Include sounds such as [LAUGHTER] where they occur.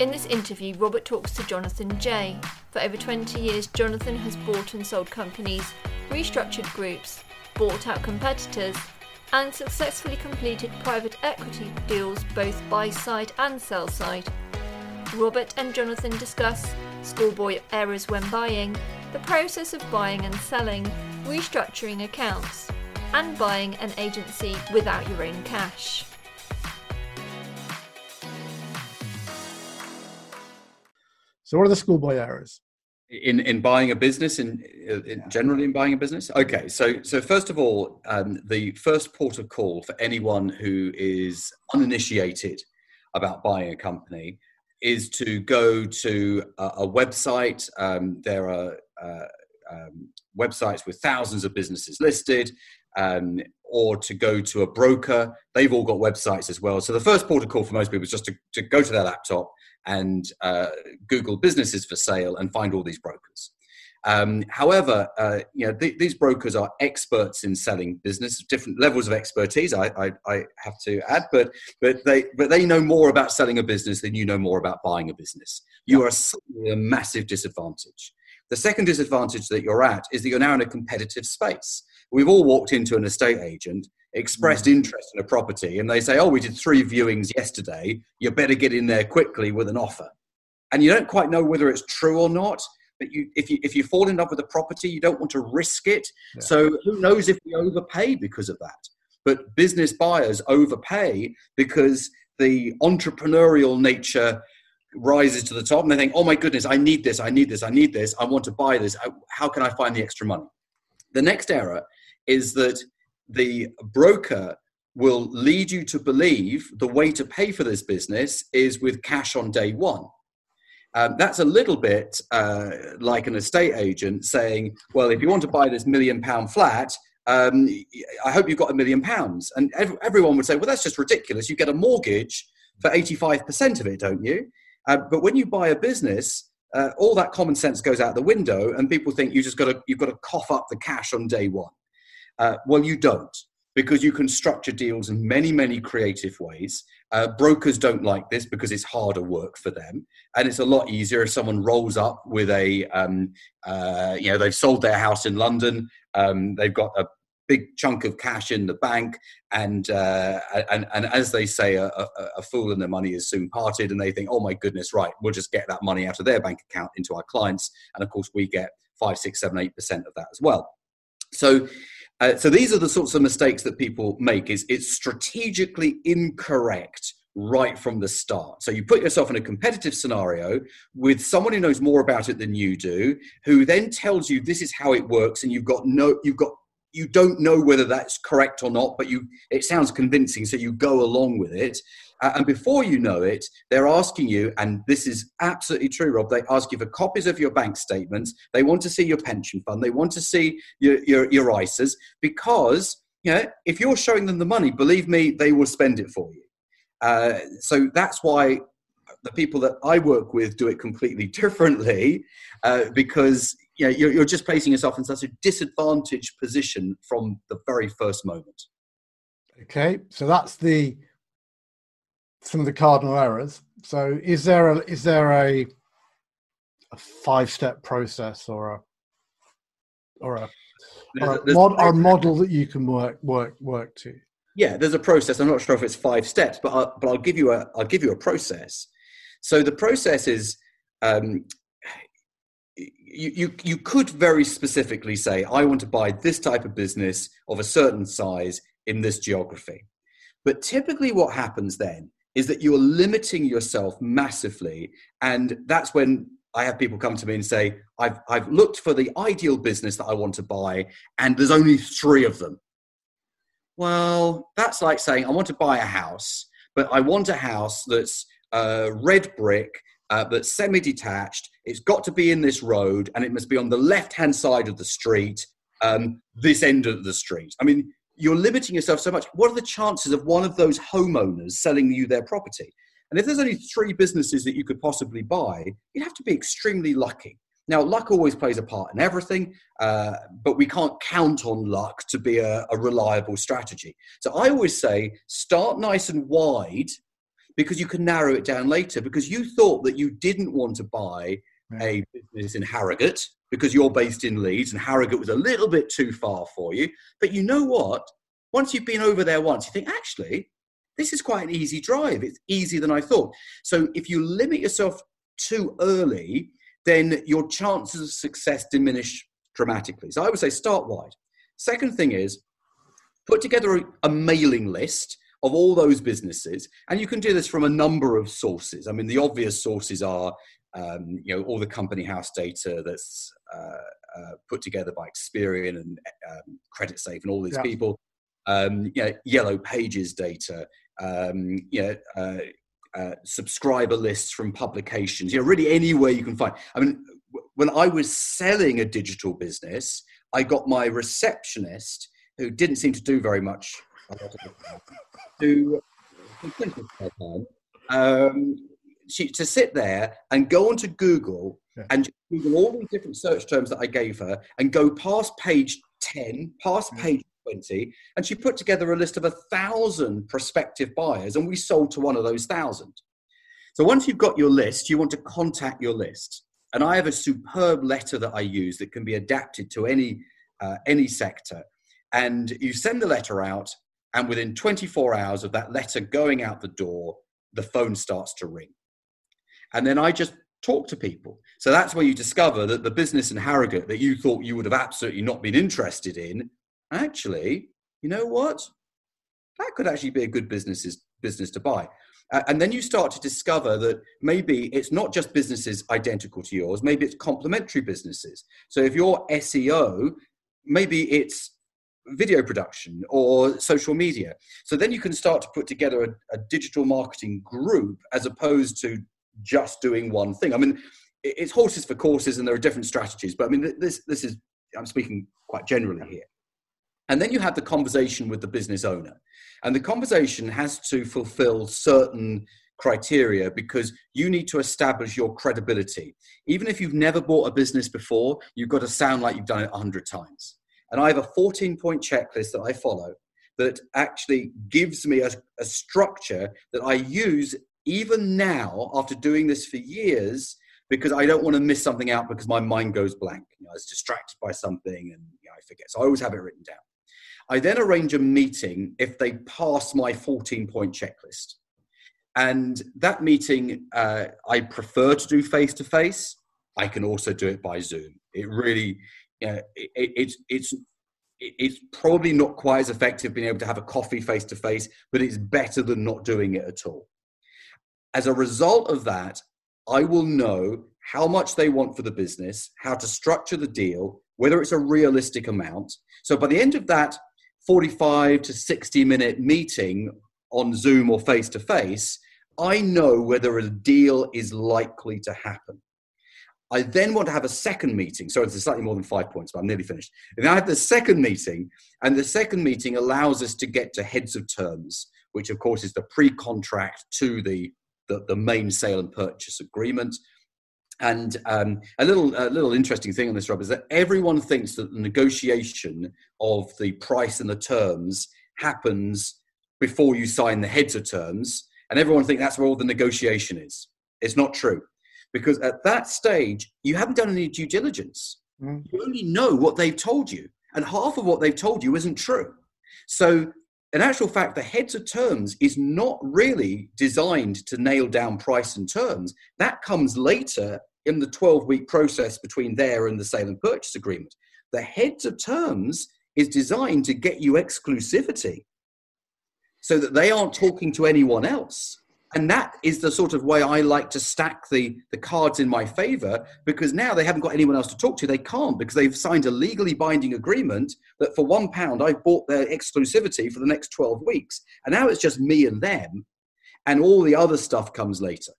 In this interview, Robert talks to Jonathan Jay. For over 20 years, Jonathan has bought and sold companies, restructured groups, bought out competitors, and successfully completed private equity deals both buy side and sell side. Robert and Jonathan discuss schoolboy errors when buying, the process of buying and selling, restructuring accounts, and buying an agency without your own cash. So, what are the schoolboy errors? in in buying a business in, in, generally in buying a business? Okay so so first of all um, the first port of call for anyone who is uninitiated about buying a company is to go to a, a website. Um, there are uh, um, websites with thousands of businesses listed um, or to go to a broker they've all got websites as well so the first port of call for most people is just to, to go to their laptop and uh, Google businesses for sale and find all these brokers. Um, however, uh, you know th- these brokers are experts in selling business, different levels of expertise. I, I, I, have to add, but but they but they know more about selling a business than you know more about buying a business. You are a massive disadvantage. The second disadvantage that you're at is that you're now in a competitive space. We've all walked into an estate agent expressed mm. interest in a property and they say, Oh, we did three viewings yesterday, you better get in there quickly with an offer. And you don't quite know whether it's true or not. But you, if you if you fall in love with a property, you don't want to risk it. Yeah. So who knows if we overpay because of that? But business buyers overpay because the entrepreneurial nature rises to the top and they think, oh my goodness, I need this, I need this, I need this, I want to buy this. How can I find the extra money? The next error is that the broker will lead you to believe the way to pay for this business is with cash on day one. Um, that's a little bit uh, like an estate agent saying, well, if you want to buy this million pound flat, um, I hope you've got a million pounds. And ev- everyone would say, well, that's just ridiculous. You get a mortgage for 85% of it, don't you? Uh, but when you buy a business, uh, all that common sense goes out the window, and people think you just got to you've got to cough up the cash on day one. Uh, well, you don't because you can structure deals in many, many creative ways. Uh, brokers don't like this because it's harder work for them, and it's a lot easier if someone rolls up with a, um, uh, you know, they've sold their house in London, um, they've got a big chunk of cash in the bank, and uh, and, and as they say, a, a, a fool and their money is soon parted, and they think, oh my goodness, right, we'll just get that money out of their bank account into our clients, and of course we get five, six, seven, eight percent of that as well. So uh, so these are the sorts of mistakes that people make. Is it's strategically incorrect right from the start. So you put yourself in a competitive scenario with someone who knows more about it than you do, who then tells you this is how it works, and you've got no, you've got you don't know whether that's correct or not, but you it sounds convincing, so you go along with it. Uh, and before you know it, they're asking you, and this is absolutely true, Rob. They ask you for copies of your bank statements. They want to see your pension fund. They want to see your your, your ISAs because you know if you're showing them the money, believe me, they will spend it for you. Uh, so that's why the people that I work with do it completely [LAUGHS] differently uh, because you know, you're, you're just placing yourself in such a disadvantaged position from the very first moment. Okay, so that's the some of the cardinal errors. So is there a is there a a five step process or a or a, or a, mod, or a model that you can work work work to? Yeah, there's a process. I'm not sure if it's five steps, but I'll, but I'll give you a I'll give you a process. So the process is um, you, you, could very specifically say, I want to buy this type of business of a certain size in this geography. But typically, what happens then is that you're limiting yourself massively. And that's when I have people come to me and say, I've, I've looked for the ideal business that I want to buy, and there's only three of them. Well, that's like saying, I want to buy a house, but I want a house that's uh, red brick, uh, that's semi detached. It's got to be in this road, and it must be on the left hand side of the street, um, this end of the street. I mean, you're limiting yourself so much. What are the chances of one of those homeowners selling you their property? And if there's only three businesses that you could possibly buy, you'd have to be extremely lucky. Now, luck always plays a part in everything, uh, but we can't count on luck to be a, a reliable strategy. So I always say start nice and wide because you can narrow it down later because you thought that you didn't want to buy. A business in Harrogate because you're based in Leeds and Harrogate was a little bit too far for you. But you know what? Once you've been over there once, you think, actually, this is quite an easy drive. It's easier than I thought. So if you limit yourself too early, then your chances of success diminish dramatically. So I would say start wide. Second thing is put together a, a mailing list of all those businesses, and you can do this from a number of sources. I mean, the obvious sources are, um, you know, all the company house data that's uh, uh, put together by Experian and um, Creditsafe and all these Yeah. people. Um, you know, Yellow Pages data. Um, you know, uh, uh, subscriber lists from publications. You know, really anywhere you can find. I mean, w- when I was selling a digital business, I got my receptionist, who didn't seem to do very much, a lot of the time, to, to think of her time, um, she, to sit there and go onto Google Yeah. and Google all these different search terms that I gave her and go past page 10, past Yeah. page 20, and she put together a list of a thousand prospective buyers, and we sold to one of those thousand. So once you've got your list, you want to contact your list. And I have a superb letter that I use that can be adapted to any uh, any sector. And you send the letter out, and within 24 hours of that letter going out the door, the phone starts to ring. And then I just talk to people. So that's where you discover that the business in Harrogate that you thought you would have absolutely not been interested in, actually, you know what? That could actually be a good business business to buy. And then you start to discover that maybe it's not just businesses identical to yours, maybe it's complementary businesses. So if you're SEO, maybe it's video production or social media. So then you can start to put together a, a digital marketing group as opposed to just doing one thing. I mean, it's horses for courses and there are different strategies, but I mean, this, this is, I'm speaking quite generally here. And then you have the conversation with the business owner. And the conversation has to fulfill certain criteria because you need to establish your credibility. Even if you've never bought a business before, you've got to sound like you've done it 100 times. And I have a 14 point checklist that I follow that actually gives me a, a structure that I use even now after doing this for years because I don't want to miss something out because my mind goes blank. You know, I was distracted by something and you know, I forget. So I always have it written down. I then arrange a meeting if they pass my 14 point checklist. And that meeting, uh, I prefer to do face to face. I can also do it by Zoom. It really, you know, it, it, it's, it's, it's probably not quite as effective being able to have a coffee face to face, but it's better than not doing it at all. As a result of that, I will know how much they want for the business, how to structure the deal, whether it's a realistic amount. So by the end of that 45 to 60 minute meeting on Zoom or face to face, I know whether a deal is likely to happen. I then want to have a second meeting. So it's slightly more than five points, but I'm nearly finished. And I have the second meeting, and the second meeting allows us to get to heads of terms, which of course is the pre-contract to the the, the main sale and purchase agreement. And um, a little a little interesting thing on this, Rob, is that everyone thinks that the negotiation of the price and the terms happens before you sign the heads of terms, and everyone thinks that's where all the negotiation is. It's not true, because at that stage you haven't done any due diligence. Mm. You only know what they've told you, and half of what they've told you isn't true. So in actual fact, the heads of terms is not really designed to nail down price and terms. That comes later in the 12 week process between there and the sale and purchase agreement. The heads of terms is designed to get you exclusivity so that they aren't talking to anyone else. And that is the sort of way I like to stack the, the cards in my favor because now they haven't got anyone else to talk to. They can't because they've signed a legally binding agreement that for one pound I've bought their exclusivity for the next 12 weeks. And now it's just me and them, and all the other stuff comes later.